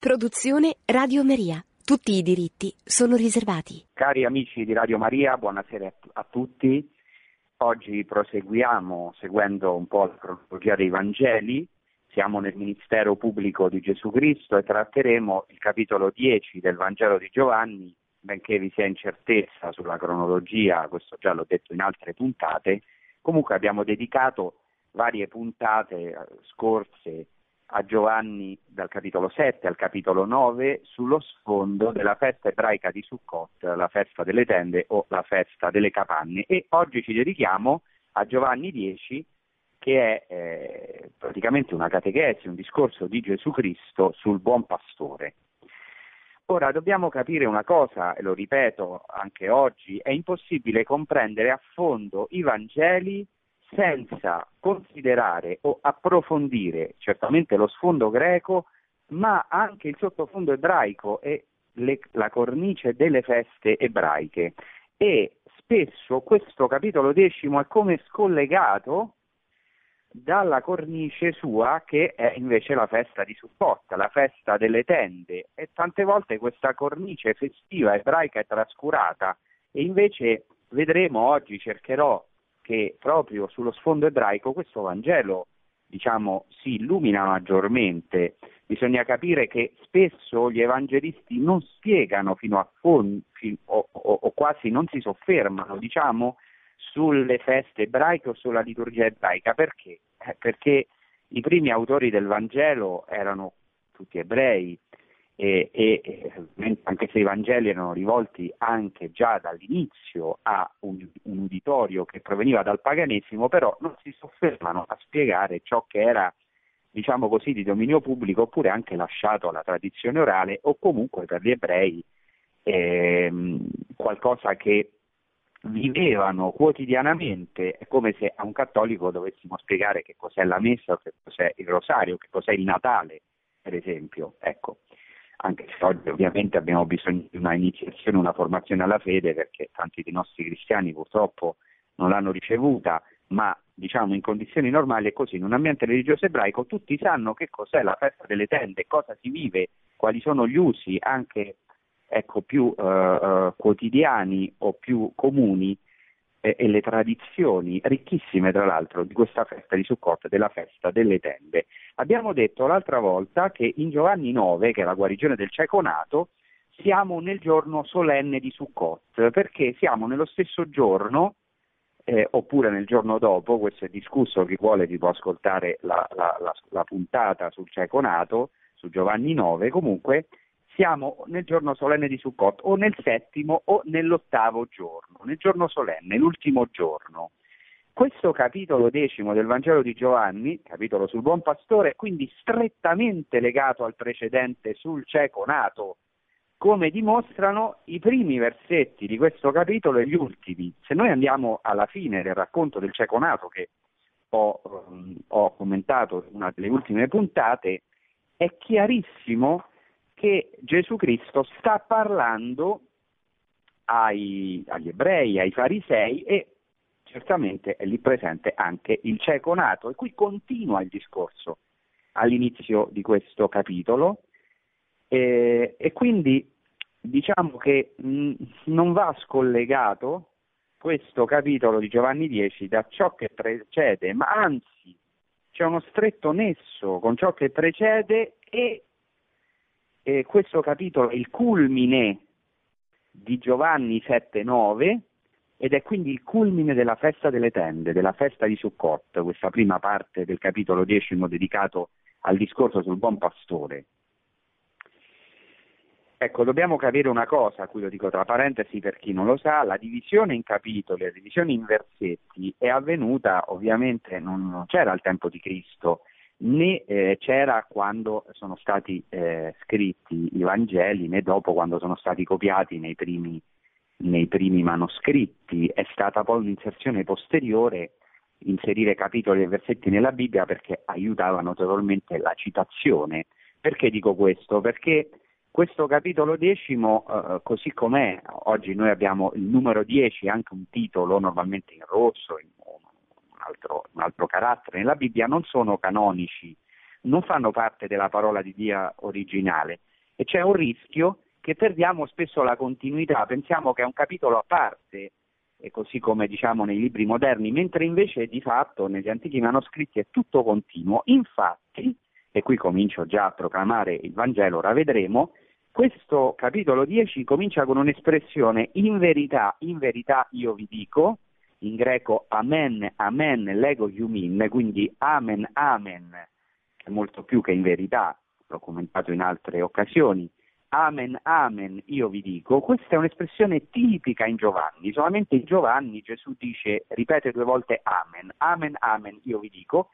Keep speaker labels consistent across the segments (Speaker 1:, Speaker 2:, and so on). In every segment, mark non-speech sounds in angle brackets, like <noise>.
Speaker 1: Produzione Radio Maria. Tutti i diritti sono riservati.
Speaker 2: Cari amici di Radio Maria, buonasera a tutti. Oggi proseguiamo seguendo un po' la cronologia dei Vangeli. Siamo nel ministero pubblico di Gesù Cristo e tratteremo il capitolo 10 del Vangelo di Giovanni, benché vi sia incertezza sulla cronologia, questo già l'ho detto in altre puntate. Comunque abbiamo dedicato varie puntate eh, scorse a Giovanni dal capitolo 7 al capitolo 9 sullo sfondo della festa ebraica di Sukkot, la festa delle tende o la festa delle capanne e oggi ci dedichiamo a Giovanni 10 che è eh, praticamente una catechesi, un discorso di Gesù Cristo sul buon pastore. Ora dobbiamo capire una cosa, e lo ripeto anche oggi, è impossibile comprendere a fondo i Vangeli senza considerare o approfondire certamente lo sfondo greco, ma anche il sottofondo ebraico e le, la cornice delle feste ebraiche. E spesso questo capitolo decimo è come scollegato dalla cornice sua che è invece la festa di Sukkot, la festa delle tende e tante volte questa cornice festiva ebraica è trascurata e invece vedremo oggi, cercherò che proprio sullo sfondo ebraico questo Vangelo diciamo, si illumina maggiormente. Bisogna capire che spesso gli evangelisti non spiegano fino a fondo o, o, o, quasi non si soffermano, diciamo, sulle feste ebraiche o sulla liturgia ebraica. Perché? Eh, perché i primi autori del Vangelo erano tutti ebrei, e, e, anche se i Vangeli erano rivolti anche già dall'inizio a un, un, uditorio che proveniva dal paganesimo, però non si soffermano a spiegare ciò che era, diciamo così, di dominio pubblico oppure anche lasciato alla tradizione orale o comunque per gli ebrei ehm, qualcosa che vivevano quotidianamente, è come se a un cattolico dovessimo spiegare che cos'è la messa, che cos'è il rosario, che cos'è il Natale, per esempio. Ecco anche se oggi ovviamente abbiamo bisogno di una iniziazione, una formazione alla fede, perché tanti dei nostri cristiani purtroppo non l'hanno ricevuta, ma diciamo in condizioni normali è così, in un ambiente religioso ebraico tutti sanno che cos'è la festa delle tende, cosa si vive, quali sono gli usi anche ecco, più eh, eh quotidiani o più comuni e, le tradizioni ricchissime tra l'altro di questa festa di Sukkot, della festa delle tende. Abbiamo detto l'altra volta che in Giovanni 9, che è la guarigione del cieco nato, siamo nel giorno solenne di Sukkot, perché siamo nello stesso giorno eh, oppure nel giorno dopo, questo è discusso, chi vuole ti può ascoltare la, la, la, la puntata sul cieco nato, su Giovanni 9, comunque siamo nel giorno solenne di Sukkot o nel settimo o nell'ottavo giorno, nel giorno solenne, l'ultimo giorno. Questo capitolo decimo del Vangelo di Giovanni, capitolo sul buon pastore, è quindi strettamente legato al precedente sul cieco nato, come dimostrano i primi versetti di questo capitolo e gli ultimi. Se noi andiamo alla fine del racconto del cieco nato, che ho, um, ho commentato in una delle ultime puntate, è chiarissimo che Gesù Cristo sta parlando ai, agli ebrei, ai farisei e certamente è lì presente anche il cieco nato. E qui continua il discorso all'inizio di questo capitolo. E, e quindi diciamo che mh, non va scollegato questo capitolo di Giovanni 10 da ciò che precede, ma anzi c'è uno stretto nesso con ciò che precede e eh, questo capitolo è il culmine di Giovanni 7-9 ed è quindi il culmine della festa delle tende, della festa di Sukkot, questa prima parte del capitolo decimo dedicato al discorso sul buon pastore. Ecco, dobbiamo capire una cosa, qui lo dico tra parentesi per chi non lo sa, la divisione in capitoli, la divisione in versetti è avvenuta ovviamente, non, non c'era al tempo di Cristo, né eh, c'era quando sono stati eh, scritti i Vangeli, né dopo quando sono stati copiati nei primi, nei primi manoscritti. È stata poi un'inserzione posteriore inserire capitoli e versetti nella Bibbia perché aiutava notevolmente la citazione. Perché dico questo? Perché questo capitolo decimo, eh, così com'è, oggi noi abbiamo il numero 10, anche un titolo normalmente in rosso, in altro, un altro carattere. Nella Bibbia, non sono canonici, non fanno parte della parola di Dio originale, e c'è un rischio che perdiamo spesso la continuità, pensiamo che è un capitolo a parte, così come diciamo nei libri moderni, mentre invece di fatto negli antichi manoscritti è tutto continuo. Infatti, e qui comincio già a proclamare il Vangelo, ora vedremo, questo capitolo 10 comincia con un'espressione in verità, in verità io vi dico, in greco amen, amen, lego yumin, quindi amen, amen, è molto più che in verità, l'ho commentato in altre occasioni, amen, amen, io vi dico, questa è un'espressione tipica in Giovanni, solamente in Giovanni Gesù dice, ripete due volte amen, amen, amen, io vi dico,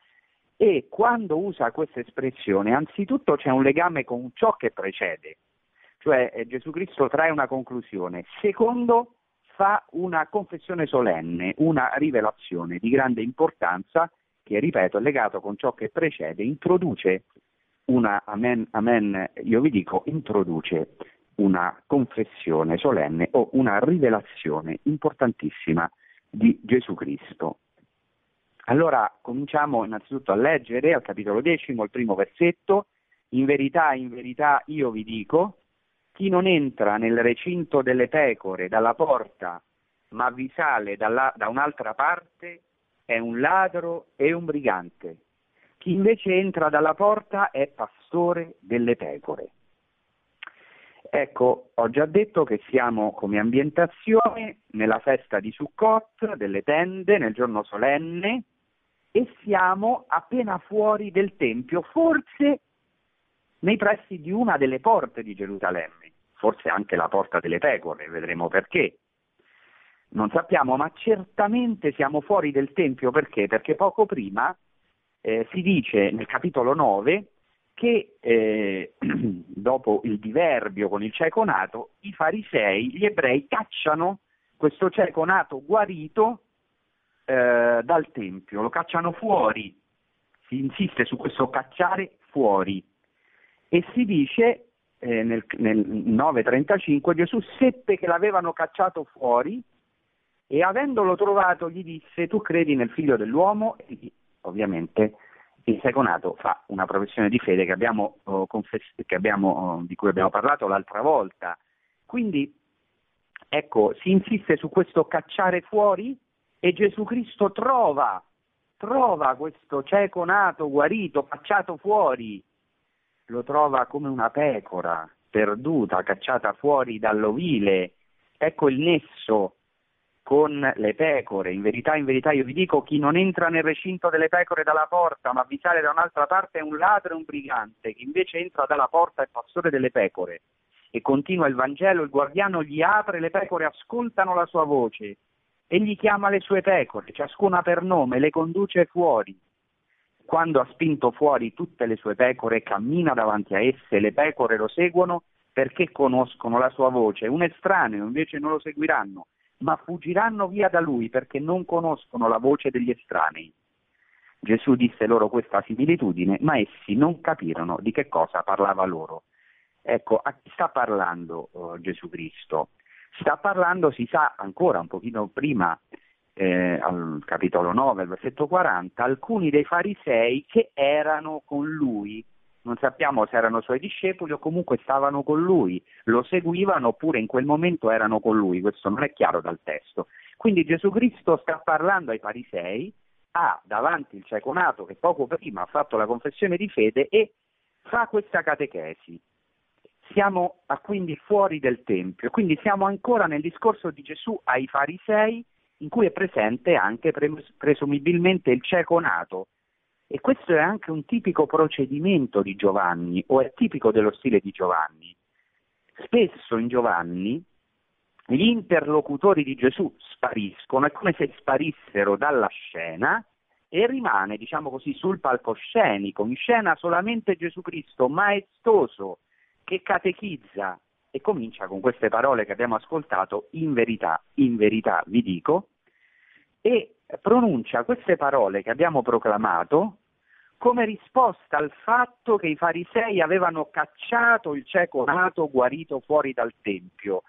Speaker 2: e quando usa questa espressione anzitutto c'è un legame con ciò che precede, cioè eh, Gesù Cristo trae una conclusione, secondo fa una confessione solenne, una rivelazione di grande importanza che, ripeto, è legato con ciò che precede, introduce una, amen, amen, io vi dico, introduce una confessione solenne o una rivelazione importantissima di Gesù Cristo. Allora cominciamo innanzitutto a leggere al capitolo decimo, il primo versetto, in verità, in verità io vi dico, chi non entra nel recinto delle pecore dalla porta, ma vi sale dalla, da un'altra parte, è un ladro e un brigante. Chi invece entra dalla porta è pastore delle pecore. Ecco, ho già detto che siamo come ambientazione nella festa di Sukkot, delle tende, nel giorno solenne, e siamo appena fuori del Tempio, forse nei pressi di una delle porte di Gerusalemme, forse anche la porta delle pecore, vedremo perché. Non sappiamo, ma certamente siamo fuori del Tempio perché? Perché poco prima eh, si dice nel capitolo 9 che eh, <clears throat> dopo il diverbio con il cieco nato, i farisei, gli ebrei cacciano questo cieco nato guarito eh, dal Tempio, lo cacciano fuori, si insiste su questo cacciare fuori e si dice eh, nel, nel 9.35 Gesù seppe che l'avevano cacciato fuori e avendolo trovato gli disse tu credi nel figlio dell'uomo e ovviamente il seconato fa una professione di fede che abbiamo, oh, confess- che abbiamo, oh, di cui abbiamo parlato l'altra volta. Quindi ecco, si insiste su questo cacciare fuori e Gesù Cristo trova, trova questo cieco nato, guarito, cacciato fuori, lo trova come una pecora perduta, cacciata fuori dall'ovile. Ecco il nesso con le pecore. In verità, in verità io vi dico, chi non entra nel recinto delle pecore dalla porta, ma vi sale da un'altra parte è un ladro e un brigante, chi invece entra dalla porta è pastore delle pecore. E continua il Vangelo, il guardiano gli apre, le pecore ascoltano la sua voce. Egli chiama le sue pecore, ciascuna per nome, le conduce fuori. Quando ha spinto fuori tutte le sue pecore, cammina davanti a esse, le pecore lo seguono perché conoscono la sua voce. Un estraneo invece non lo seguiranno, ma fuggiranno via da lui perché non conoscono la voce degli estranei. Gesù disse loro questa similitudine, ma essi non capirono di che cosa parlava loro. Ecco, a chi sta parlando oh, Gesù Cristo? Sta parlando, si sa ancora un pochino prima, eh, al capitolo 9, al versetto 40, alcuni dei farisei che erano con lui. Non sappiamo se erano suoi discepoli o comunque stavano con lui, lo seguivano oppure in quel momento erano con lui, questo non è chiaro dal testo. Quindi Gesù Cristo sta parlando ai farisei, ha davanti il cieco nato che poco prima ha fatto la confessione di fede e fa questa catechesi siamo quindi fuori del Tempio, quindi siamo ancora nel discorso di Gesù ai farisei in cui è presente anche presumibilmente il cieco nato. E questo è anche un tipico procedimento di Giovanni, o è tipico dello stile di Giovanni. Spesso in Giovanni gli interlocutori di Gesù spariscono, è come se sparissero dalla scena e rimane, diciamo così, sul palcoscenico, in scena solamente Gesù Cristo, maestoso, che catechizza e comincia con queste parole che abbiamo ascoltato, in verità, in verità vi dico, e pronuncia queste parole che abbiamo proclamato come risposta al fatto che i farisei avevano cacciato il cieco nato guarito fuori dal Tempio.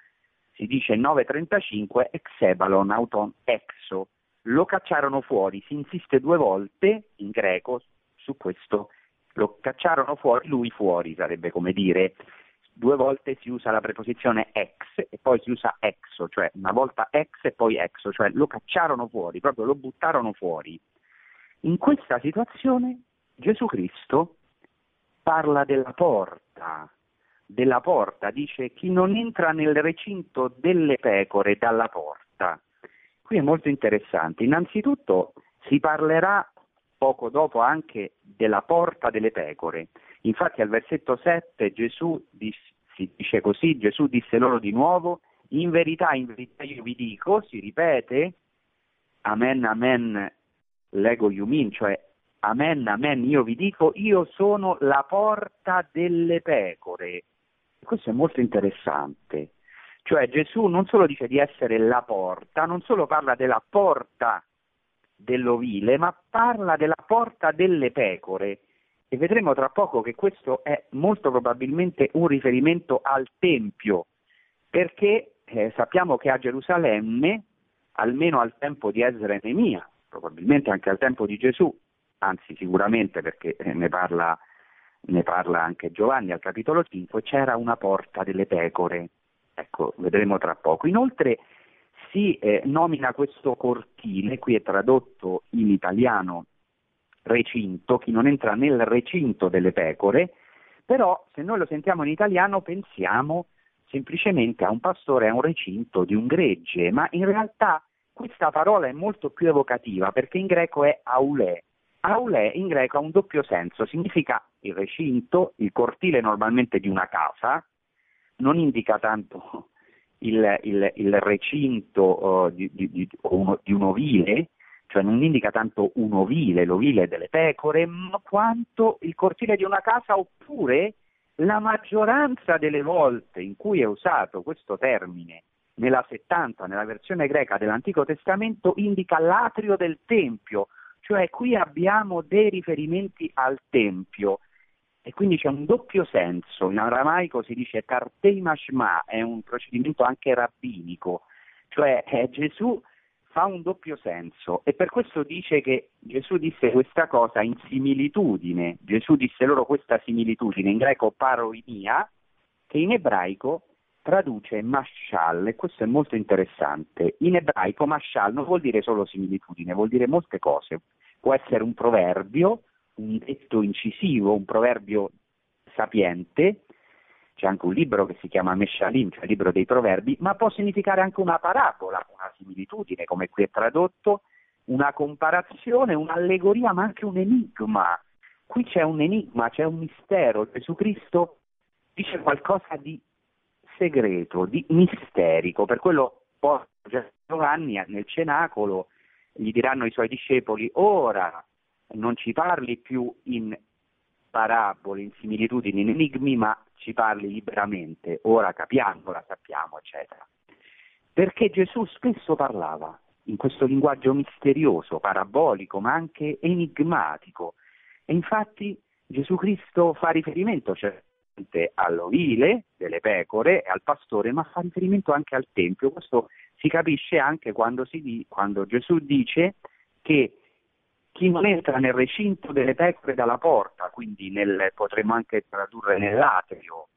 Speaker 2: Si dice 9.35 exebalon auton exo. Lo cacciarono fuori, si insiste due volte in greco su questo lo cacciarono fuori, lui fuori sarebbe come dire, due volte si usa la preposizione ex e poi si usa exo, cioè una volta ex e poi exo, cioè lo cacciarono fuori, proprio lo buttarono fuori. In questa situazione Gesù Cristo parla della porta, della porta, dice chi non entra nel recinto delle pecore dalla porta. Qui è molto interessante. Innanzitutto si parlerà poco dopo anche della porta delle pecore. Infatti al versetto 7 Gesù disse, si dice così, Gesù disse loro di nuovo, in verità, in verità io vi dico, si ripete, amen, amen, lego yumin, cioè amen, amen, io vi dico, io sono la porta delle pecore. Questo è molto interessante. Cioè Gesù non solo dice di essere la porta, non solo parla della porta dell'ovile, ma parla della porta delle pecore. E vedremo tra poco che questo è molto probabilmente un riferimento al Tempio, perché eh, sappiamo che a Gerusalemme, almeno al tempo di Ezra e Nemia, probabilmente anche al tempo di Gesù, anzi sicuramente perché eh, ne, parla, ne parla anche Giovanni al capitolo 5, c'era una porta delle pecore. Ecco, vedremo tra poco. Inoltre si eh, nomina questo cortile, qui è tradotto in italiano recinto, chi non entra nel recinto delle pecore, però se noi lo sentiamo in italiano pensiamo semplicemente a un pastore, a un recinto di un gregge, ma in realtà questa parola è molto più evocativa perché in greco è aulè. Aulè in greco ha un doppio senso, significa il recinto, il cortile normalmente di una casa, non indica tanto il, il, il recinto uh, di, di, di, di, un ovile, cioè non indica tanto un ovile, l'ovile delle pecore, ma quanto il cortile di una casa oppure la maggioranza delle volte in cui è usato questo termine nella 70, nella versione greca dell'Antico Testamento, indica l'atrio del Tempio, cioè qui abbiamo dei riferimenti al Tempio. E quindi c'è un doppio senso, in aramaico si dice tartei mashma, è un procedimento anche rabbinico, cioè eh, Gesù fa un doppio senso e per questo dice che Gesù disse questa cosa in similitudine, Gesù disse loro questa similitudine, in greco paroinia, che in ebraico traduce mashal e questo è molto interessante. In ebraico mashal non vuol dire solo similitudine, vuol dire molte cose. Può essere un proverbio, un detto incisivo, un proverbio sapiente, c'è anche un libro che si chiama Meshalim, cioè il libro dei proverbi, ma può significare anche una parabola, una similitudine, come qui è tradotto, una comparazione, un'allegoria, ma anche un enigma. Qui c'è un enigma, c'è un mistero. Gesù Cristo dice qualcosa di segreto, di misterico. Per quello poi Giovanni nel cenacolo gli diranno i suoi discepoli, ora non ci parli più in parabole, in similitudini, in enigmi, ma ci parli liberamente, ora capiamo, la sappiamo, eccetera. Perché Gesù spesso parlava in questo linguaggio misterioso, parabolico, ma anche enigmatico. E infatti Gesù Cristo fa riferimento certamente all'ovile delle pecore e al pastore, ma fa riferimento anche al Tempio. Questo si capisce anche quando, si, quando Gesù dice che chi non entra nel recinto delle pecore dalla porta, quindi nel, potremmo anche tradurre nell'atrio,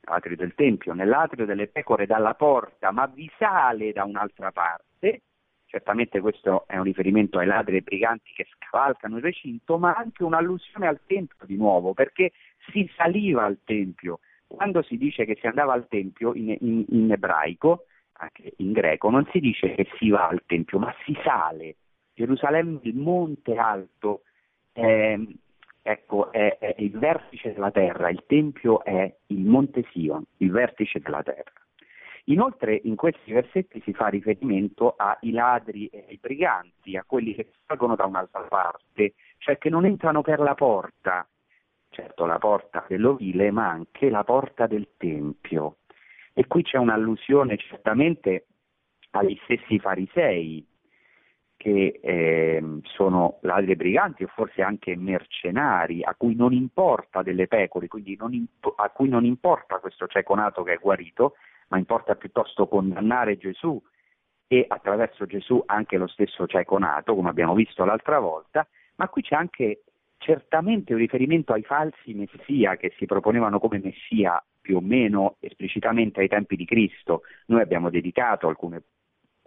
Speaker 2: atrio del Tempio, nell'atrio delle pecore dalla porta, ma vi sale da un'altra parte, certamente questo è un riferimento ai ladri e briganti che scavalcano il recinto, ma anche un'allusione al Tempio di nuovo, perché si saliva al Tempio. Quando si dice che si andava al Tempio in, in, in ebraico, anche in greco, non si dice che si va al Tempio, ma si sale Gerusalemme, il monte alto, è, ecco, è, è, il vertice della terra, il Tempio è il monte Sion, il vertice della terra. Inoltre in questi versetti si fa riferimento ai ladri e ai briganti, a quelli che salgono da un'altra parte, cioè che non entrano per la porta, certo la porta dell'ovile, ma anche la porta del Tempio. E qui c'è un'allusione certamente agli stessi farisei, che eh, sono ladri e briganti o forse anche mercenari a cui non importa delle pecore, quindi imp- a cui non importa questo cieco nato che è guarito, ma importa piuttosto condannare Gesù e attraverso Gesù anche lo stesso cieco nato, come abbiamo visto l'altra volta, ma qui c'è anche certamente un riferimento ai falsi messia che si proponevano come messia più o meno esplicitamente ai tempi di Cristo. Noi abbiamo dedicato alcune,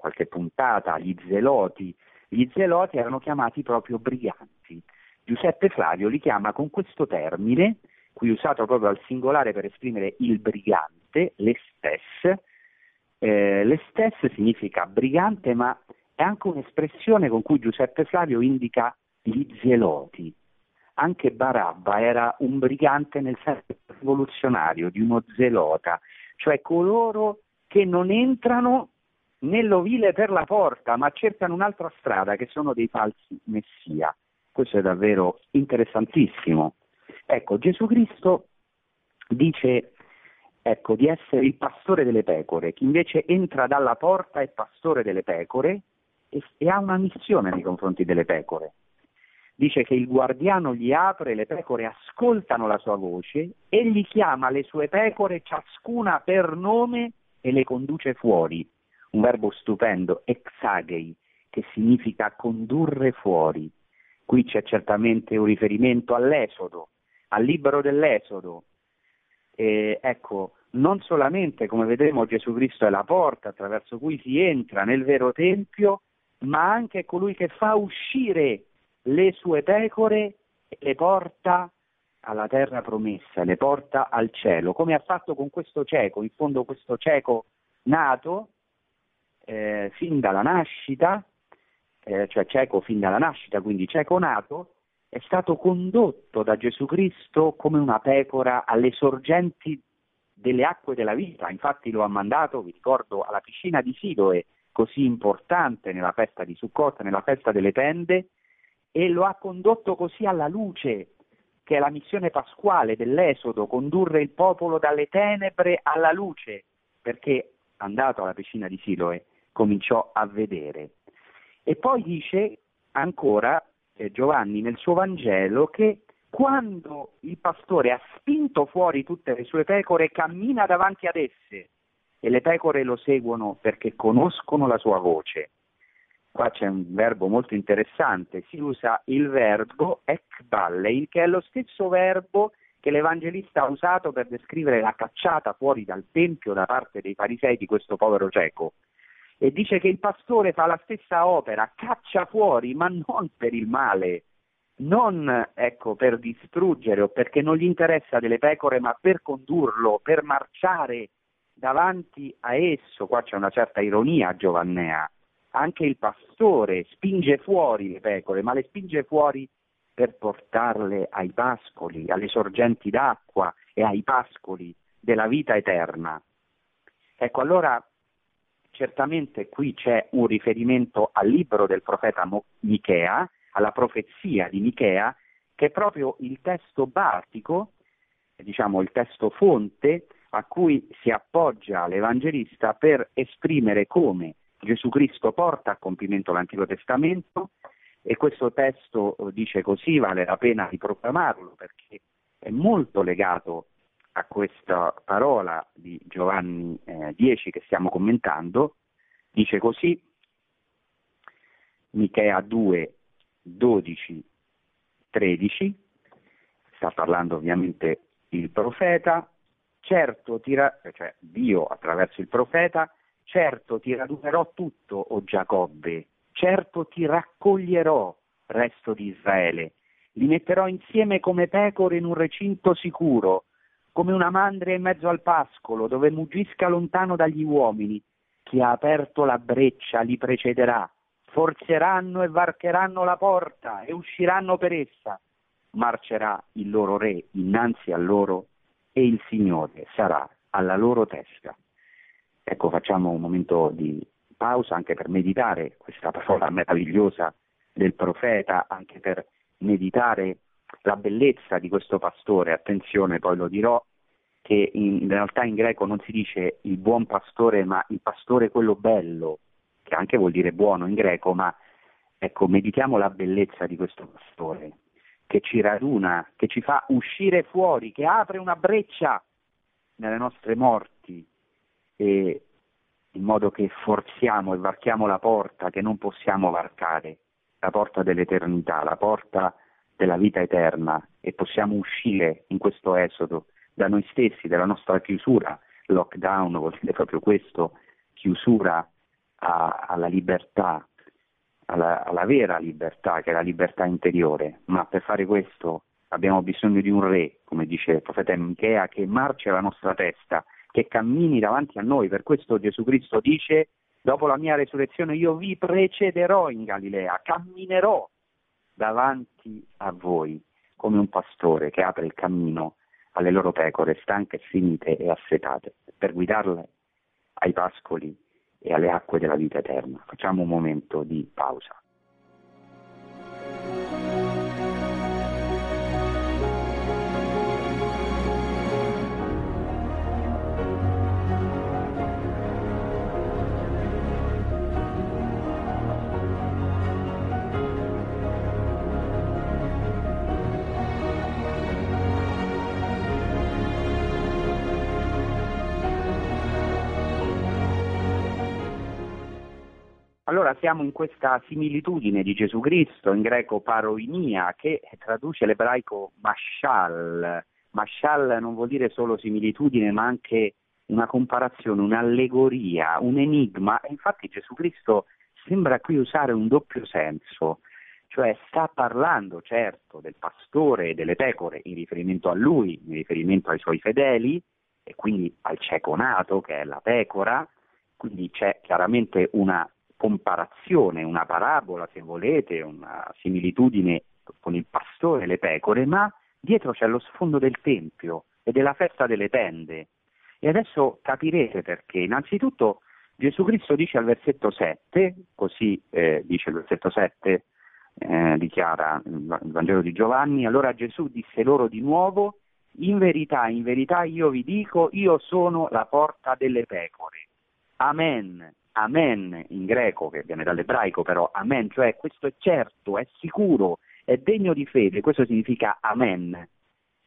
Speaker 2: qualche puntata agli zeloti. Gli zeloti erano chiamati proprio briganti. Giuseppe Flavio li chiama con questo termine, qui usato proprio al singolare per esprimere il brigante, l'estes. Eh, l'estes significa brigante, ma è anche un'espressione con cui Giuseppe Flavio indica gli zeloti. Anche Barabba era un brigante nel senso rivoluzionario, di uno zelota, cioè coloro che non entrano nell'ovile per la porta, ma cercano un'altra strada, che sono dei falsi messia. Questo è davvero interessantissimo. Ecco, Gesù Cristo dice ecco, di essere il pastore delle pecore, chi invece entra dalla porta è pastore delle pecore e, e ha una missione nei confronti delle pecore. Dice che il guardiano gli apre, le pecore ascoltano la sua voce, egli chiama le sue pecore ciascuna per nome e le conduce fuori. Un verbo stupendo, exagei, che significa condurre fuori. Qui c'è certamente un riferimento all'Esodo, al libro dell'Esodo. E, ecco, non solamente, come vedremo, Gesù Cristo è la porta attraverso cui si entra nel vero Tempio, ma anche colui che fa uscire le sue pecore e le porta alla terra promessa, le porta al cielo, come ha fatto con questo cieco, in fondo questo cieco nato eh, fin dalla nascita, eh, cioè cieco fin dalla nascita, quindi cieco nato, è stato condotto da Gesù Cristo come una pecora alle sorgenti delle acque della vita, infatti lo ha mandato, vi ricordo, alla piscina di Siloe, così importante nella festa di Sukkot, nella festa delle tende, e lo ha condotto così alla luce, che è la missione pasquale dell'Esodo, condurre il popolo dalle tenebre alla luce, perché andato alla piscina di Siloe cominciò a vedere. E poi dice ancora eh, Giovanni nel suo Vangelo che quando il pastore ha spinto fuori tutte le sue pecore, cammina davanti ad esse e le pecore lo seguono perché conoscono la sua voce. Qua c'è un verbo molto interessante, si usa il verbo ekballein, che è lo stesso verbo che l'Evangelista ha usato per descrivere la cacciata fuori dal Tempio da parte dei farisei di questo povero cieco. E dice che il pastore fa la stessa opera, caccia fuori, ma non per il male, non ecco, per distruggere o perché non gli interessa delle pecore, ma per condurlo, per marciare davanti a esso, qua c'è una certa ironia giovannea, anche il pastore spinge fuori le pecore, ma le spinge fuori per portarle ai pascoli, alle sorgenti d'acqua e ai pascoli della vita eterna. Ecco, allora certamente qui c'è un riferimento al libro del profeta Michea, alla profezia di Michea, che è proprio il testo bartico, diciamo il testo fonte a cui si appoggia l'Evangelista per esprimere come Gesù Cristo porta a compimento l'Antico Testamento e questo testo eh, dice così, vale la pena di proclamarlo perché è molto legato a questa parola di Giovanni eh, 10 che stiamo commentando, dice così, Michea 2, 12, 13, sta parlando ovviamente il profeta, certo ti cioè Dio attraverso il profeta, certo ti radunerò tutto, o Giacobbe, certo ti raccoglierò, resto di Israele, li metterò insieme come pecore in un recinto sicuro, come una mandria in mezzo al pascolo, dove muggisca lontano dagli uomini. Chi ha aperto la breccia li precederà, forzeranno e varcheranno la porta e usciranno per essa. Marcerà il loro re innanzi a loro e il Signore sarà alla loro testa. Ecco, facciamo un momento di pausa anche per meditare questa parola meravigliosa del profeta, anche per meditare la bellezza di questo pastore. Attenzione, poi lo dirò, che in, realtà in greco non si dice il buon pastore, ma il pastore quello bello, che anche vuol dire buono in greco, ma ecco, meditiamo la bellezza di questo pastore che ci raduna, che ci fa uscire fuori, che apre una breccia nelle nostre morti e in modo che forziamo e varchiamo la porta che non possiamo varcare, la porta dell'eternità, la porta della vita eterna e possiamo uscire in questo esodo da noi stessi, della nostra chiusura. Lockdown vuol dire proprio questo, chiusura a, alla libertà, alla, alla vera libertà, che è la libertà interiore. Ma per fare questo abbiamo bisogno di un re, come dice il profeta Michea, che marci alla nostra testa, che cammini davanti a noi. Per questo Gesù Cristo dice, dopo la mia resurrezione io vi precederò in Galilea, camminerò davanti a voi come un pastore che apre il cammino alle loro pecore stanche, finite e assetate, per guidarle ai pascoli e alle acque della vita eterna. Facciamo un momento di pausa. Allora siamo in questa similitudine di Gesù Cristo, in greco paroinia, che traduce l'ebraico mashal. Mashal non vuol dire solo similitudine, ma anche una comparazione, un'allegoria, un enigma. E infatti Gesù Cristo sembra qui usare un doppio senso, cioè sta parlando certo del pastore e delle pecore in riferimento a lui, in riferimento ai suoi fedeli, e quindi al cieco nato che è la pecora, quindi c'è chiaramente una comparazione, una parabola se volete, una similitudine con il pastore e le pecore, ma dietro c'è lo sfondo del Tempio e della festa delle tende. E adesso capirete perché. Innanzitutto Gesù Cristo dice al versetto 7, così eh, dice il versetto 7, eh, dichiara il Vangelo di Giovanni, allora Gesù disse loro di nuovo, in verità, in verità io vi dico, io sono la porta delle pecore. Amen amen in greco, che viene dall'ebraico però, amen, cioè questo è certo, è sicuro, è degno di fede, questo significa amen,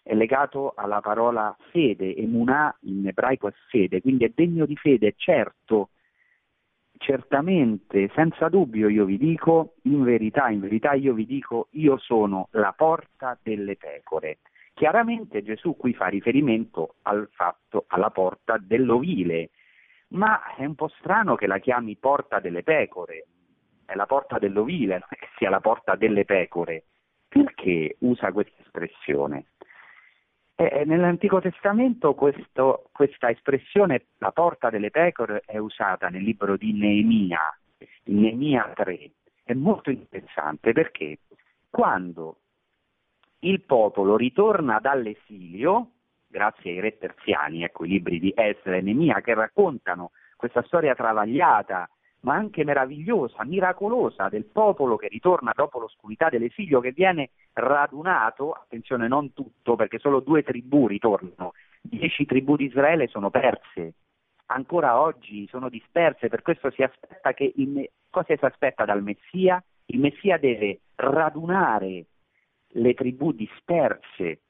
Speaker 2: è legato alla parola fede, emunà in ebraico è fede, quindi è degno di fede, certo, certamente, senza dubbio io vi dico, in verità, in verità io vi dico, io sono la porta delle pecore. Chiaramente Gesù qui fa riferimento al fatto, alla porta dell'ovile, ma è un po' strano che la chiami porta delle pecore, è la porta dell'ovile, <laughs> non è che sia la porta delle pecore. Perché usa questa espressione? Eh, nell'Antico Testamento questo, questa espressione, la porta delle pecore, è usata nel libro di Neemia, in Neemia 3. È molto interessante perché quando il popolo ritorna dall'esilio, grazie ai re persiani, ecco i libri di Esra e Nemia che raccontano questa storia travagliata, ma anche meravigliosa, miracolosa del popolo che ritorna dopo l'oscurità dell'esilio, che viene radunato, attenzione non tutto perché solo due tribù ritornano, dieci tribù di Israele sono perse, ancora oggi sono disperse, per questo si aspetta che il, cosa si aspetta dal Messia? Il Messia deve radunare le tribù disperse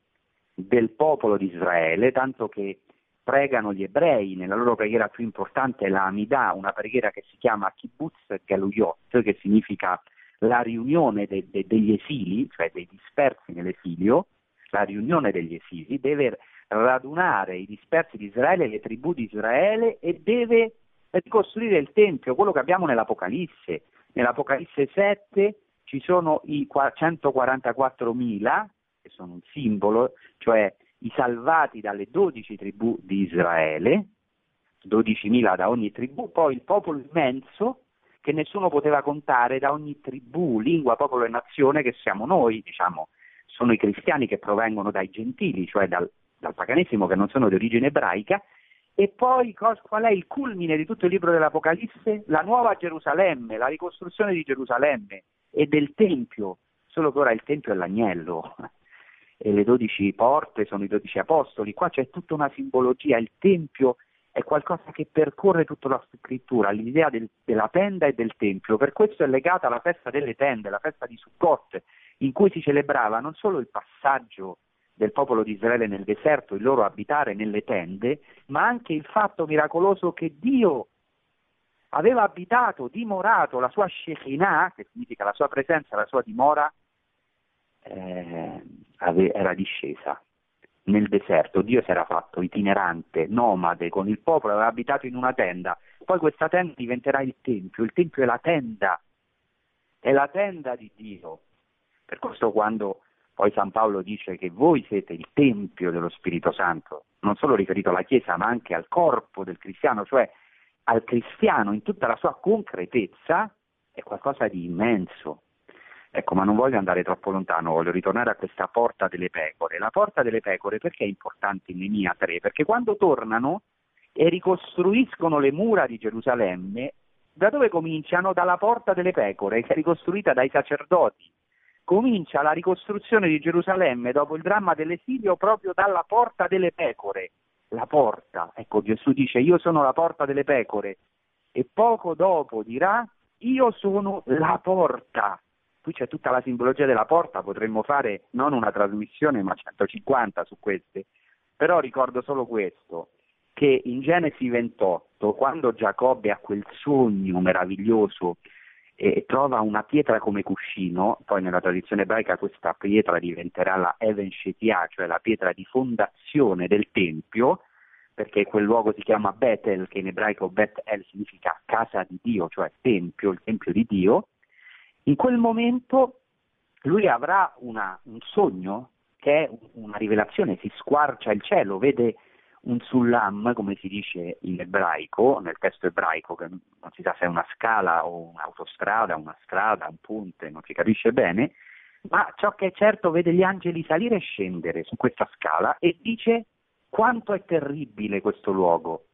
Speaker 2: del popolo di Israele, tanto che pregano gli ebrei, nella loro preghiera più importante la Amidah, una preghiera che si chiama Kibbutz Galuyot, che significa la riunione de, de, degli esili, cioè dei dispersi nell'esilio, la riunione degli esili, deve radunare i dispersi di Israele, le tribù di Israele e deve ricostruire il Tempio, quello che abbiamo nell'Apocalisse. Nell'Apocalisse 7 ci sono i 144.000 che sono un simbolo, cioè i salvati dalle dodici tribù di Israele, 12.000 da ogni tribù, poi il popolo immenso che nessuno poteva contare da ogni tribù, lingua, popolo e nazione che siamo noi, diciamo, sono i cristiani che provengono dai gentili, cioè dal, dal paganesimo che non sono di origine ebraica, e poi qual è il culmine di tutto il libro dell'Apocalisse? La nuova Gerusalemme, la ricostruzione di Gerusalemme e del Tempio, solo che ora il Tempio è l'agnello, e le dodici porte sono i dodici apostoli, qua c'è tutta una simbologia, il Tempio è qualcosa che percorre tutta la scrittura, l'idea del, della tenda e del Tempio, per questo è legata alla festa delle tende, la festa di Sukkot, in cui si celebrava non solo il passaggio del popolo di Israele nel deserto, il loro abitare nelle tende, ma anche il fatto miracoloso che Dio aveva abitato, dimorato la sua Shekinah, che significa la sua presenza, la sua dimora, eh, era discesa nel deserto, Dio si era fatto itinerante, nomade con il popolo, aveva abitato in una tenda, poi questa tenda diventerà il Tempio, il Tempio è la tenda, è la tenda di Dio. Per questo quando poi San Paolo dice che voi siete il Tempio dello Spirito Santo, non solo riferito alla Chiesa ma anche al corpo del cristiano, cioè al cristiano in tutta la sua concretezza, è qualcosa di immenso. Ecco, ma non voglio andare troppo lontano, voglio ritornare a questa porta delle pecore. La porta delle pecore perché è importante in Nemia 3? Perché quando tornano e ricostruiscono le mura di Gerusalemme, da dove cominciano? Dalla porta delle pecore, che è ricostruita dai sacerdoti. Comincia la ricostruzione di Gerusalemme dopo il dramma dell'esilio proprio dalla porta delle pecore. La porta, ecco Gesù dice io sono la porta delle pecore e poco dopo dirà io sono la porta qui c'è tutta la simbologia della porta, potremmo fare non una trasmissione ma 150 su queste, però ricordo solo questo, che in Genesi 28, quando Giacobbe ha quel sogno meraviglioso e trova una pietra come cuscino, poi nella tradizione ebraica questa pietra diventerà la Even Shetia, cioè la pietra di fondazione del Tempio, perché quel luogo si chiama Bethel, che in ebraico Bethel significa casa di Dio, cioè Tempio, il Tempio di Dio, in quel momento lui avrà una, un sogno che è una rivelazione, si squarcia il cielo, vede un sullam, come si dice in ebraico, nel testo ebraico, che non si sa se è una scala o un'autostrada, una strada, un ponte, non si capisce bene, ma ciò che è certo vede gli angeli salire e scendere su questa scala e dice quanto è terribile questo luogo.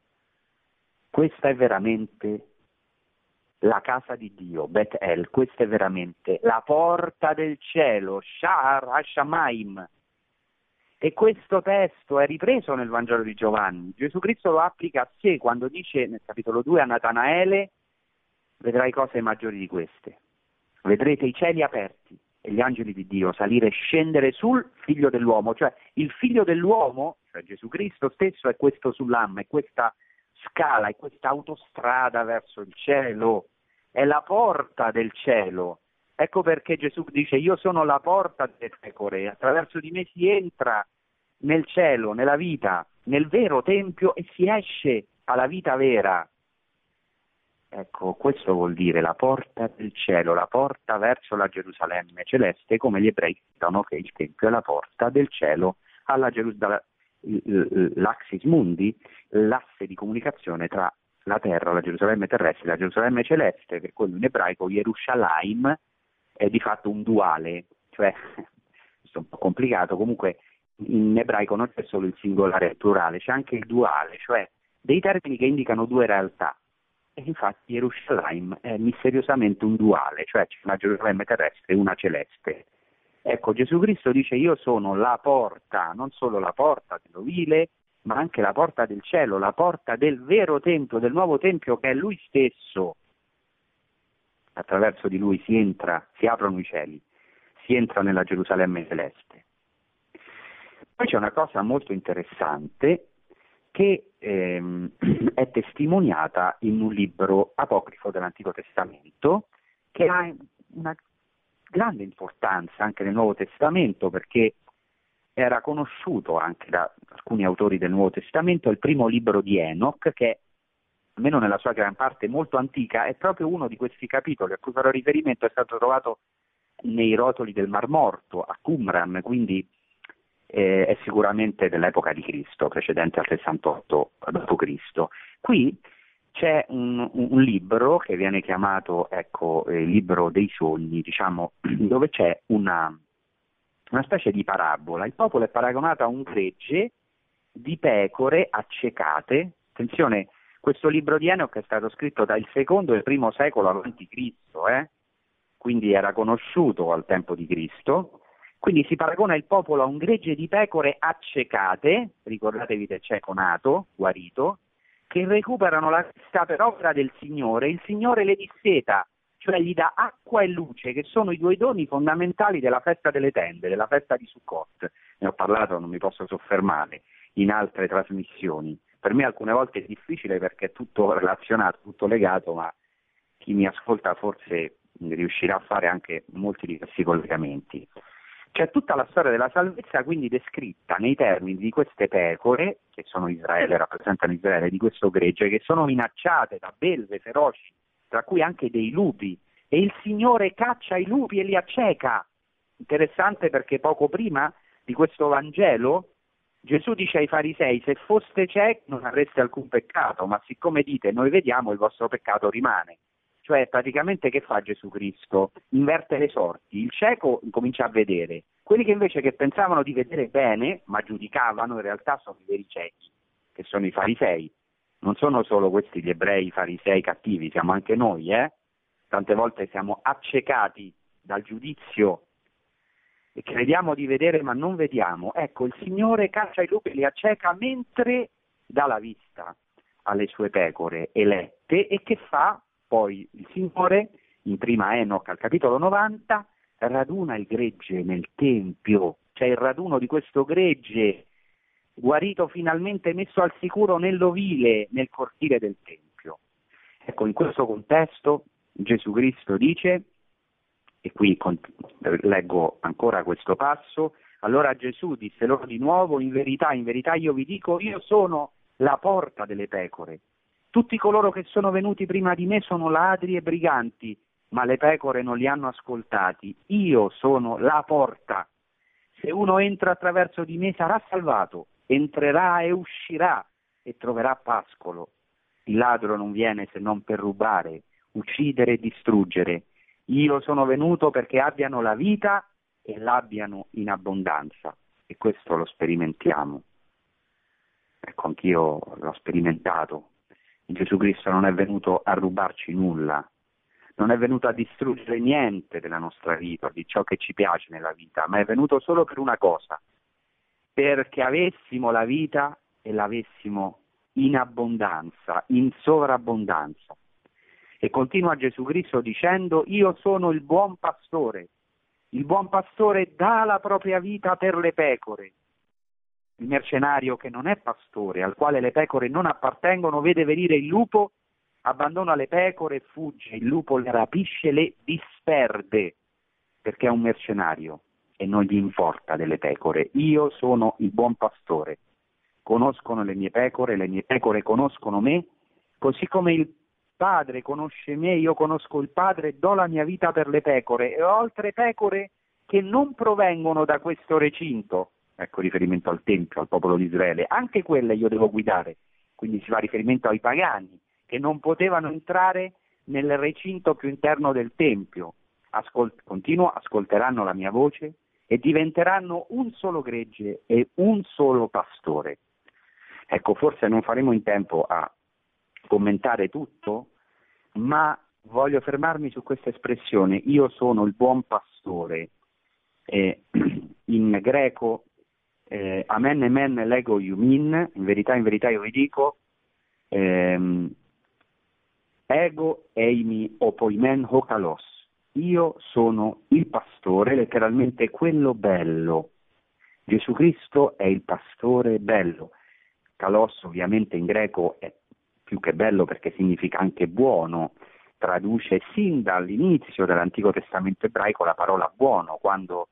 Speaker 2: Questa è veramente la casa di Dio, Bethel, questa è veramente la porta del cielo, Shar Hashamaim. E questo testo è ripreso nel Vangelo di Giovanni. Gesù Cristo lo applica a sé quando dice nel capitolo 2 a Natanaele, vedrai cose maggiori di queste. Vedrete i cieli aperti e gli angeli di Dio salire e scendere sul figlio dell'uomo, cioè il figlio dell'uomo, cioè Gesù Cristo stesso, è questo sull'amma, è questa scala, è questa autostrada verso il cielo è la porta del cielo. Ecco perché Gesù dice io sono la porta delle pecore, attraverso di me si entra nel cielo, nella vita, nel vero tempio e si esce alla vita vera. Ecco, questo vuol dire la porta del cielo, la porta verso la Gerusalemme celeste, come gli ebrei dicono che il Tempio è la porta del cielo alla Gerusalemme, l'axis mundi, l'asse di comunicazione tra la terra, la Gerusalemme terrestre, la Gerusalemme celeste, che quello in ebraico Yerushalayim è di fatto un duale, cioè, <laughs> questo è un po' complicato, comunque in ebraico non c'è solo il singolare e il plurale, c'è anche il duale, cioè dei termini che indicano due realtà. E infatti Yerushalayim è misteriosamente un duale, cioè c'è una Gerusalemme terrestre e una celeste. Ecco, Gesù Cristo dice io sono la porta, non solo la porta dell'ovile, ma anche la porta del cielo, la porta del vero Tempio, del nuovo Tempio che è Lui stesso. Attraverso di Lui si entra, si aprono i cieli, si entra nella Gerusalemme celeste. Poi c'è una cosa molto interessante che ehm, <clears throat> è testimoniata in un libro apocrifo dell'Antico Testamento che ha una grande importanza anche nel Nuovo Testamento perché era conosciuto anche da alcuni autori del Nuovo Testamento, il primo libro di Enoch, che almeno nella sua gran parte molto antica, è proprio uno di questi capitoli a cui farò riferimento, è stato trovato nei rotoli del Mar Morto, a Qumran, quindi eh, è sicuramente dell'epoca di Cristo, precedente al 68 d.C. Qui c'è un, un, libro che viene chiamato ecco, il libro dei sogni, diciamo, <clears throat> dove c'è una, una specie di parabola. Il popolo è paragonato a un gregge di pecore accecate. Attenzione, questo libro di Enoch è stato scritto dal secondo e primo secolo Cristo, eh? quindi era conosciuto al tempo di Cristo. Quindi si paragona il popolo a un gregge di pecore accecate, ricordatevi del cieco nato, guarito, che recuperano la vista per opera del Signore. Il Signore le disseta cioè gli dà acqua e luce, che sono i due doni fondamentali della festa delle tende, della festa di Sukkot. Ne ho parlato, non mi posso soffermare, in altre trasmissioni. Per me alcune volte è difficile perché è tutto relazionato, tutto legato, ma chi mi ascolta forse riuscirà a fare anche molti di questi collegamenti. C'è tutta la storia della salvezza quindi descritta nei termini di queste pecore, che sono Israele, rappresentano Israele, di questo gregge, che sono minacciate da belve feroci, tra cui anche dei lupi, e il Signore caccia i lupi e li acceca. Interessante perché poco prima di questo Vangelo Gesù dice ai farisei, se foste ciechi non avreste alcun peccato, ma siccome dite noi vediamo il vostro peccato rimane. Cioè praticamente che fa Gesù Cristo? Inverte le sorti, il cieco comincia a vedere, quelli che invece che pensavano di vedere bene, ma giudicavano, in realtà sono i veri ciechi, che sono i farisei. Non sono solo questi gli ebrei farisei cattivi, siamo anche noi, eh? Tante volte siamo accecati dal giudizio e crediamo di vedere ma non vediamo. Ecco, il Signore caccia i lupi e li acceca mentre dà la vista alle sue pecore elette e che fa poi il Signore in prima Enoch al capitolo 90 raduna il gregge nel tempio, cioè il raduno di questo gregge guarito finalmente messo al sicuro nell'ovile, nel cortile del tempio. Ecco, in questo contesto Gesù Cristo dice, e qui leggo ancora questo passo, allora Gesù disse loro di nuovo, in verità, in verità io vi dico, io sono la porta delle pecore. Tutti coloro che sono venuti prima di me sono ladri e briganti, ma le pecore non li hanno ascoltati. Io sono la porta. Se uno entra attraverso di me sarà salvato, entrerà e uscirà e troverà pascolo. Il ladro non viene se non per rubare, uccidere e distruggere. Io sono venuto perché abbiano la vita e l'abbiano in abbondanza. E questo lo sperimentiamo. Ecco, anch'io l'ho sperimentato Gesù Cristo non è venuto a rubarci nulla, non è venuto a distruggere niente della nostra vita, di ciò che ci piace nella vita, ma è venuto solo per una cosa, perché avessimo la vita e l'avessimo in abbondanza, in sovrabbondanza. E continua Gesù Cristo dicendo, io sono il buon pastore, il buon pastore dà la propria vita per le pecore il mercenario che non è pastore, al quale le pecore non appartengono, vede venire il lupo, abbandona le pecore e fugge, il lupo le rapisce, le disperde, perché è un mercenario e non gli importa delle pecore. Io sono il buon pastore, conoscono le mie pecore, le mie pecore conoscono me, così come il Padre conosce me, io conosco il Padre, do la mia vita per le pecore. E ho altre pecore che non provengono da questo recinto ecco riferimento al Tempio, al popolo di Israele, anche quelle io devo guidare, quindi si fa riferimento ai pagani che non potevano entrare nel recinto più interno del Tempio, Ascol- continuo, ascolteranno la mia voce e diventeranno un solo gregge e un solo pastore. Ecco, forse non faremo in tempo a commentare tutto, ma voglio fermarmi su questa espressione, io sono il buon pastore. Eh, <clears throat> in greco eh, amen amen lego yumin, in verità in verità io vi dico, ehm, ego eimi opoimen hokalos, io sono il pastore, letteralmente quello bello. Gesù Cristo è il pastore bello. Kalos ovviamente in greco è più che bello perché significa anche buono, traduce sin dall'inizio dell'Antico Testamento ebraico la parola buono, quando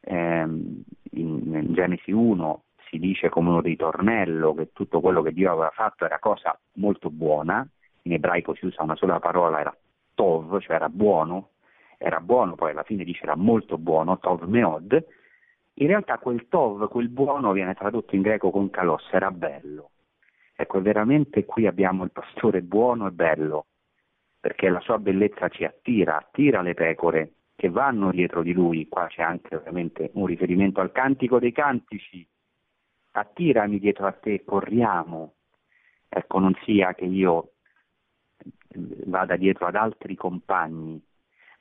Speaker 2: ehm, in, in Genesi 1 si dice come un ritornello che tutto quello che Dio aveva fatto era cosa molto buona, in ebraico si usa una sola parola, era tov, cioè era buono, era buono, poi alla fine dice era molto buono, tov meod, in realtà quel tov, quel buono viene tradotto in greco con kalos, era bello. Ecco, veramente qui abbiamo il pastore buono e bello, perché la sua bellezza ci attira, attira le pecore, che vanno dietro di lui, qua c'è anche ovviamente un riferimento al cantico dei cantici, attirami dietro a te, corriamo, ecco non sia che io vada dietro ad altri compagni,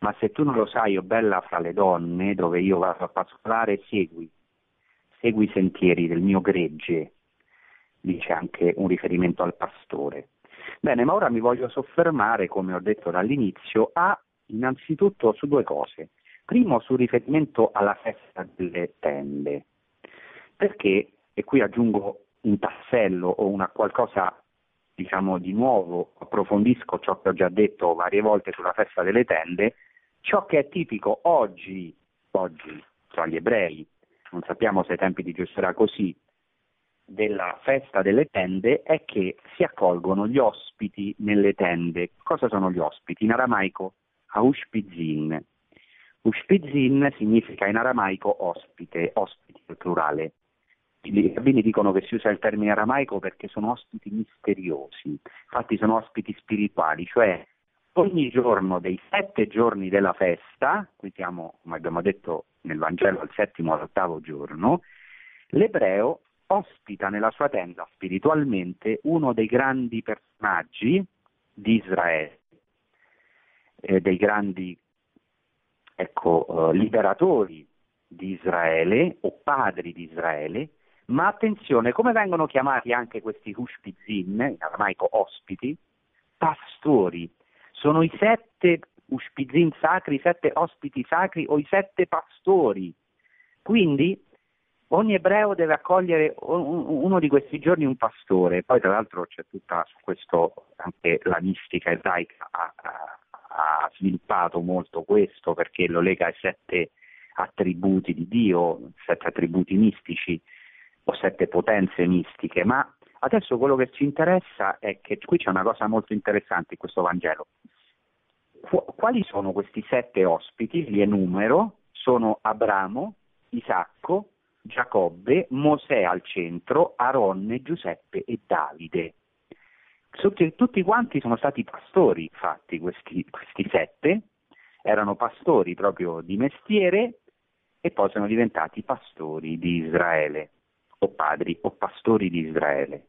Speaker 2: ma se tu non lo sai, o bella fra le donne, dove io vado a pascolare, segui, segui i sentieri del mio gregge, dice anche un riferimento al pastore. Bene, ma ora mi voglio soffermare, come ho detto dall'inizio, a innanzitutto su due cose. Primo sul riferimento alla festa delle tende, perché, e qui aggiungo un tassello o una qualcosa diciamo di nuovo, approfondisco ciò che ho già detto varie volte sulla festa delle tende, ciò che è tipico oggi, oggi nostro agli ebrei, non sappiamo se ai tempi di Gesù era così, della festa delle tende è che si accolgono gli ospiti nelle tende. Cosa sono gli ospiti? In aramaico aushpizin. Ushpizin significa in aramaico ospite, ospiti al plurale. I rabbini dicono che si usa il termine aramaico perché sono ospiti misteriosi, infatti sono ospiti spirituali, cioè ogni giorno dei sette giorni della festa, qui siamo, come abbiamo detto nel Vangelo, al settimo all'ottavo giorno, l'ebreo ospita nella sua tenda spiritualmente uno dei grandi personaggi di Israele, eh, dei grandi ecco, eh, liberatori di Israele o padri di Israele, ma attenzione, come vengono chiamati anche questi Ushpizin, in aramaico ospiti? Pastori. Sono i sette Ushpizin sacri, i sette ospiti sacri o i sette pastori. Quindi ogni ebreo deve accogliere uno di questi giorni un pastore, poi tra l'altro c'è tutta su questo anche la mistica ebraica ha, ha sviluppato molto questo perché lo lega ai sette attributi di Dio, sette attributi mistici o sette potenze mistiche, ma adesso quello che ci interessa è che qui c'è una cosa molto interessante in questo Vangelo. Quali sono questi sette ospiti? Li enumero, sono Abramo, Isacco, Giacobbe, Mosè al centro, Aronne, Giuseppe e Davide. Tutti, tutti quanti sono stati pastori, infatti, questi, questi sette, erano pastori proprio di mestiere e poi sono diventati pastori di Israele, o padri o pastori di Israele.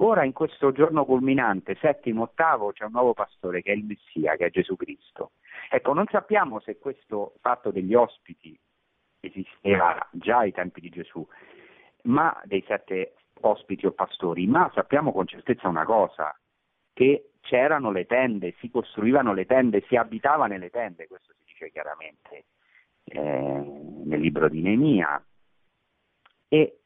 Speaker 2: Ora in questo giorno culminante, settimo, ottavo, c'è un nuovo pastore che è il Messia, che è Gesù Cristo. Ecco, non sappiamo se questo fatto degli ospiti esisteva già ai tempi di Gesù, ma dei sette ospiti o pastori, ma sappiamo con certezza una cosa, che c'erano le tende, si costruivano le tende, si abitava nelle tende, questo si dice chiaramente eh, nel libro di Nemia. E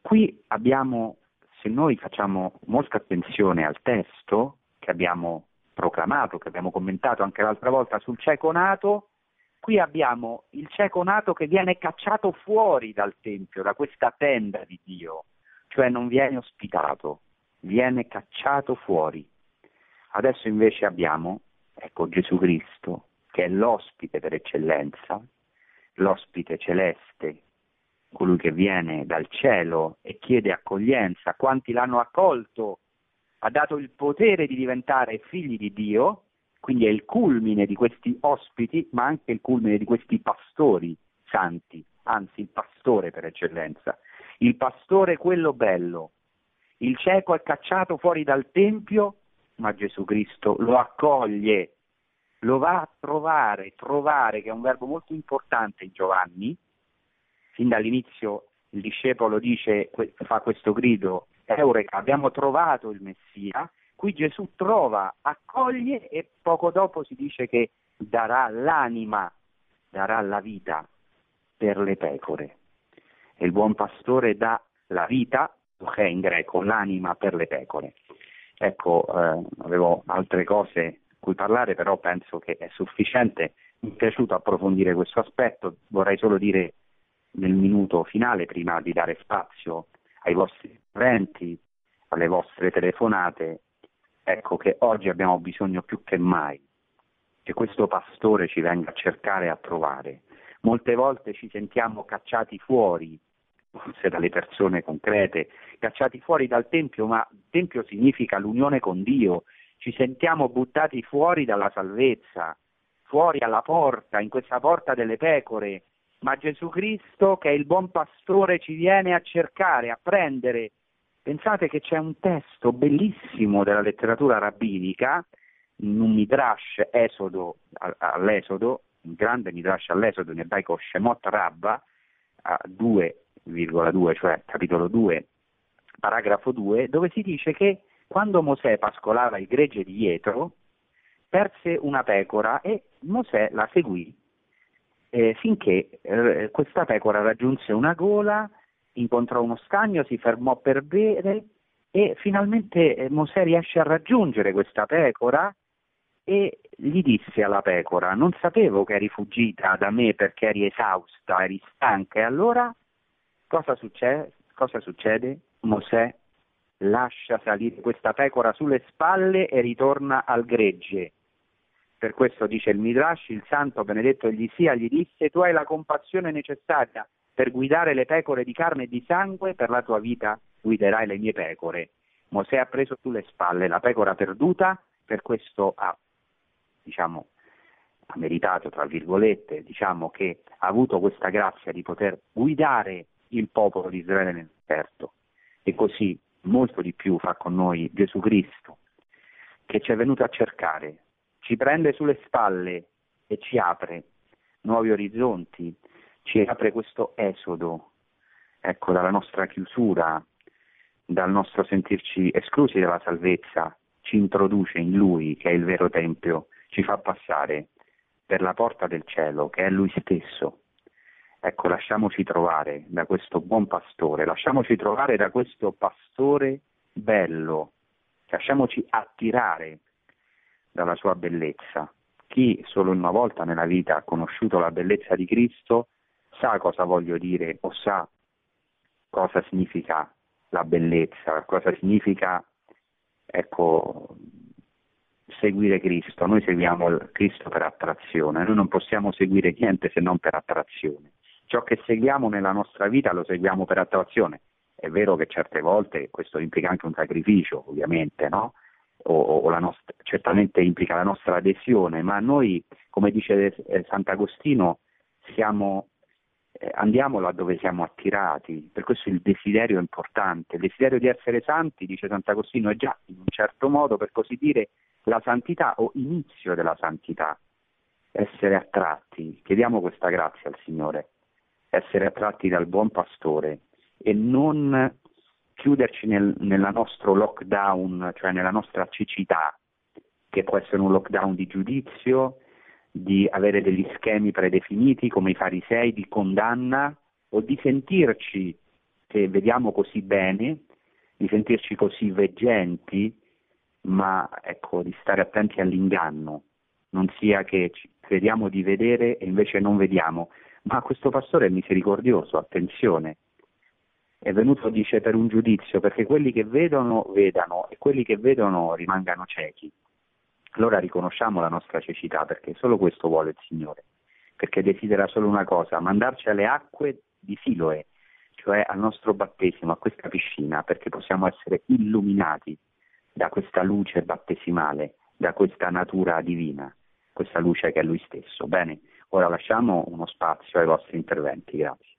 Speaker 2: qui abbiamo, se noi facciamo molta attenzione al testo che abbiamo proclamato, che abbiamo commentato anche l'altra volta sul cieco nato, Qui abbiamo il cieco nato che viene cacciato fuori dal Tempio, da questa tenda di Dio, cioè non viene ospitato, viene cacciato fuori. Adesso invece abbiamo, ecco, Gesù Cristo, che è l'ospite per eccellenza, l'ospite celeste, colui che viene dal cielo e chiede accoglienza. Quanti l'hanno accolto? Ha dato il potere di diventare figli di Dio quindi è il culmine di questi ospiti, ma anche il culmine di questi pastori santi, anzi il pastore per eccellenza. Il pastore quello bello. Il cieco è cacciato fuori dal Tempio, ma Gesù Cristo lo accoglie, lo va a trovare, trovare, che è un verbo molto importante in Giovanni. Fin dall'inizio il discepolo dice, fa questo grido, Eureka, abbiamo trovato il Messia, Qui Gesù trova, accoglie e poco dopo si dice che darà l'anima, darà la vita per le pecore. E il buon pastore dà la vita, che in greco, l'anima per le pecore. Ecco, eh, avevo altre cose cui parlare, però penso che è sufficiente. Mi è piaciuto approfondire questo aspetto. Vorrei solo dire nel minuto finale, prima di dare spazio ai vostri interventi, alle vostre telefonate, ecco che oggi abbiamo bisogno più che mai che questo pastore ci venga a cercare e a trovare. Molte volte ci sentiamo cacciati fuori, forse dalle persone concrete, cacciati fuori dal Tempio, ma Tempio significa l'unione con Dio, ci sentiamo buttati fuori dalla salvezza, fuori alla porta, in questa porta delle pecore, ma Gesù Cristo che è il buon pastore ci viene a cercare, a prendere. Pensate che c'è un testo bellissimo della letteratura rabbinica, in un midrash esodo, all'esodo, un grande midrash all'esodo in ebraico Shemot Rabba, 2 2, cioè capitolo 2, paragrafo 2, dove si dice che quando Mosè pascolava il gregge di Jetro, perse una pecora e Mosè la seguì eh, finché eh, questa pecora raggiunse una gola, incontrò uno stagno, si fermò per bere e finalmente eh, Mosè riesce a raggiungere questa pecora e gli disse alla pecora non sapevo che eri fuggita da me perché eri esausta, eri stanca e allora cosa succede? Cosa succede? Mosè lascia salire questa pecora sulle spalle e ritorna al gregge. Per questo dice il Midrash, il santo benedetto egli sia, gli disse, tu hai la compassione necessaria per guidare le pecore di carne e di sangue, per la tua vita guiderai le mie pecore. Mosè ha preso sulle spalle la pecora perduta, per questo ha, diciamo, ha meritato, tra virgolette, diciamo che ha avuto questa grazia di poter guidare il popolo di Israele nel deserto. E così molto di più fa con noi Gesù Cristo, che ci è venuto a cercare, ci prende sulle spalle e ci apre nuovi orizzonti, ci apre questo esodo, ecco, dalla nostra chiusura, dal nostro sentirci esclusi dalla salvezza, ci introduce in Lui, che è il vero Tempio, ci fa passare per la porta del cielo, che è Lui stesso. Ecco, lasciamoci trovare da questo buon pastore, lasciamoci trovare da questo pastore bello, lasciamoci attirare dalla sua bellezza. Chi solo una volta nella vita ha conosciuto la bellezza di Cristo sa cosa voglio dire o sa cosa significa la bellezza, cosa significa ecco, seguire Cristo. Noi seguiamo Cristo per attrazione, noi non possiamo seguire niente se non per attrazione. Ciò che seguiamo nella nostra vita lo seguiamo per attrazione. È vero che certe volte questo implica anche un sacrificio, ovviamente, no? o, o nostra, certamente implica la nostra adesione, ma noi, come dice eh, Sant'Agostino, siamo eh, andiamo laddove siamo attirati, per questo il desiderio è importante, il desiderio di essere santi, dice Sant'Agostino, è già in un certo modo, per così dire, la santità o inizio della santità, essere attratti, chiediamo questa grazia al Signore, essere attratti dal buon pastore e non chiuderci nel, nel nostro lockdown, cioè nella nostra cecità, che può essere un lockdown di giudizio, di avere degli schemi predefiniti come i farisei di condanna o di sentirci, che vediamo così bene, di sentirci così veggenti, ma ecco, di stare attenti all'inganno, non sia che crediamo di vedere e invece non vediamo. Ma questo pastore è misericordioso, attenzione, è venuto, dice, per un giudizio, perché quelli che vedono vedano e quelli che vedono rimangano ciechi allora riconosciamo la nostra cecità perché solo questo vuole il Signore, perché desidera solo una cosa, mandarci alle acque di Siloe, cioè al nostro battesimo, a questa piscina, perché possiamo essere illuminati da questa luce battesimale, da questa natura divina, questa luce che è Lui stesso. Bene, ora lasciamo uno spazio ai vostri interventi, grazie.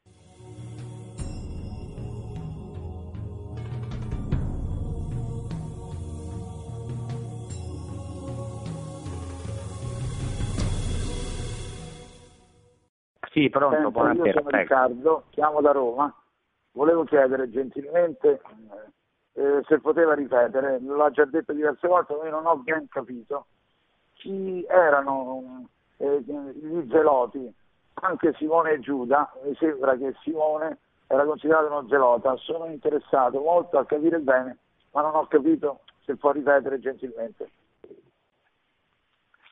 Speaker 2: Sì, pronto, Senta, buonasera. Io
Speaker 3: sono prego. Riccardo, chiamo da Roma. Volevo chiedere gentilmente eh, se poteva ripetere, l'ha già detto diverse volte, ma io non ho ben capito chi erano eh, gli zeloti, anche Simone e Giuda, mi sembra che Simone era considerato uno zelota, sono interessato molto a capire bene, ma non ho capito se può ripetere gentilmente.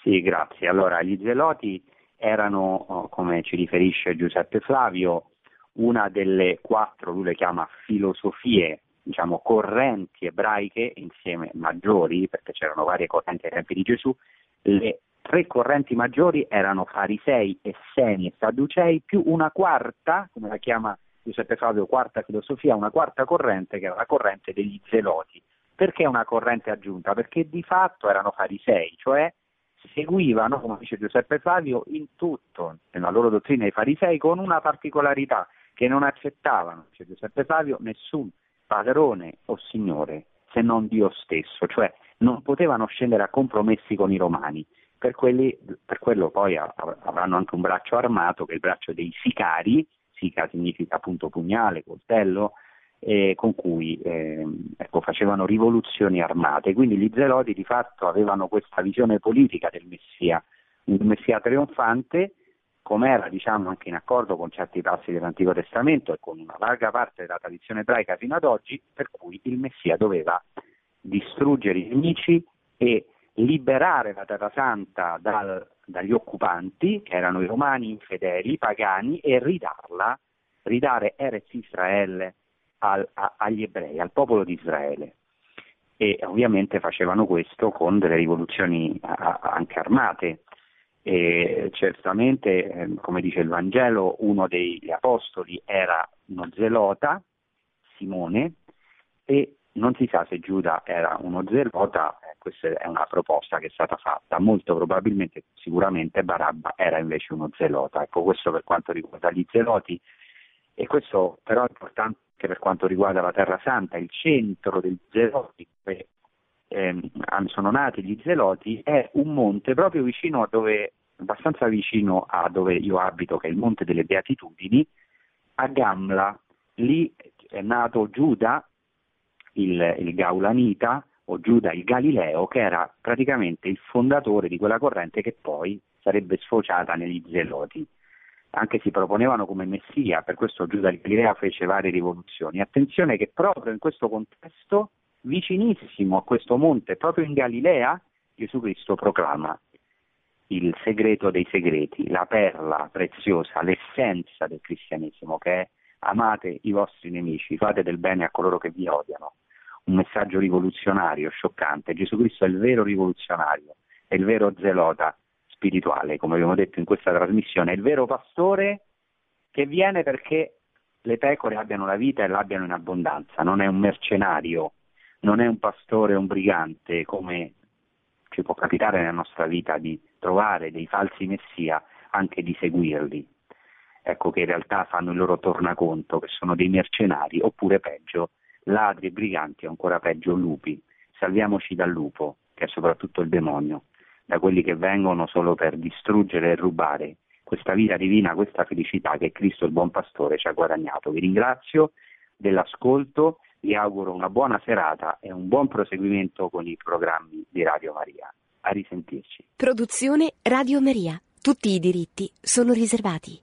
Speaker 2: Sì, grazie. Allora, gli zeloti erano, oh, come ci riferisce Giuseppe Flavio, una delle quattro, lui le chiama filosofie, diciamo, correnti ebraiche, insieme maggiori, perché c'erano varie correnti ai tempi di Gesù, le tre correnti maggiori erano farisei, esseni e sadducei, più una quarta, come la chiama Giuseppe Flavio, quarta filosofia, una quarta corrente che era la corrente degli zeloti. Perché una corrente aggiunta? Perché di fatto erano farisei, cioè seguivano, come dice Giuseppe Flavio, in tutto, nella loro dottrina i farisei, con una particolarità che non accettavano, dice Giuseppe Flavio, nessun padrone o signore se non Dio stesso, cioè non potevano scendere a compromessi con i romani. Per, quelli, per quello poi avranno anche un braccio armato, che è il braccio dei sicari, sica significa appunto pugnale, coltello, eh, con cui eh, ecco, facevano rivoluzioni armate. Quindi gli zeloti di fatto avevano questa visione politica del Messia, un Messia trionfante, come era diciamo, anche in accordo con certi passi dell'Antico Testamento e con una larga parte della tradizione ebraica fino ad oggi, per cui il Messia doveva distruggere i nemici e liberare la Terra Santa dal, dagli occupanti, che erano i romani infedeli, pagani, e ridarla, ridare Erez Israele al, a, agli ebrei, al popolo di Israele. E ovviamente facevano questo con delle rivoluzioni a, anche armate. E certamente, eh, come dice il Vangelo, uno degli apostoli era uno zelota, Simone, e non si sa se Giuda era uno zelota, eh, questa è una proposta che è stata fatta, molto probabilmente, sicuramente Barabba era invece uno zelota. Ecco, questo per quanto riguarda gli zeloti, e questo però è importante anche per quanto riguarda la Terra Santa, il centro degli zeloti, dove ehm, sono nati gli zeloti, è un monte proprio vicino a dove, abbastanza vicino a dove io abito, che è il Monte delle Beatitudini, a Gamla, lì è nato Giuda, il, il Gaulanita o Giuda il Galileo, che era praticamente il fondatore di quella corrente che poi sarebbe sfociata negli Zeloti. Anche si proponevano come messia, per questo Giuda il Galileo fece varie rivoluzioni. Attenzione che proprio in questo contesto, vicinissimo a questo monte, proprio in Galilea, Gesù Cristo proclama il segreto dei segreti, la perla preziosa, l'essenza del cristianesimo, che è amate i vostri nemici, fate del bene a coloro che vi odiano, un messaggio rivoluzionario, scioccante. Gesù Cristo è il vero rivoluzionario, è il vero zelota spirituale, come abbiamo detto in questa trasmissione, è il vero pastore che viene perché le pecore abbiano la vita e l'abbiano in abbondanza, non è un mercenario, non è un pastore, un brigante, come ci può capitare nella nostra vita di trovare dei falsi messia, anche di seguirli. Ecco che in realtà fanno il loro tornaconto, che sono dei mercenari, oppure peggio, ladri e briganti, o ancora peggio lupi. Salviamoci dal lupo, che è soprattutto il demonio, da quelli che vengono solo per distruggere e rubare questa vita divina, questa felicità che Cristo il buon pastore ci ha guadagnato. Vi ringrazio dell'ascolto, vi auguro una buona serata e un buon proseguimento con i programmi di Radio Maria. A risentirci.
Speaker 1: Produzione Radio Maria. Tutti i diritti sono riservati.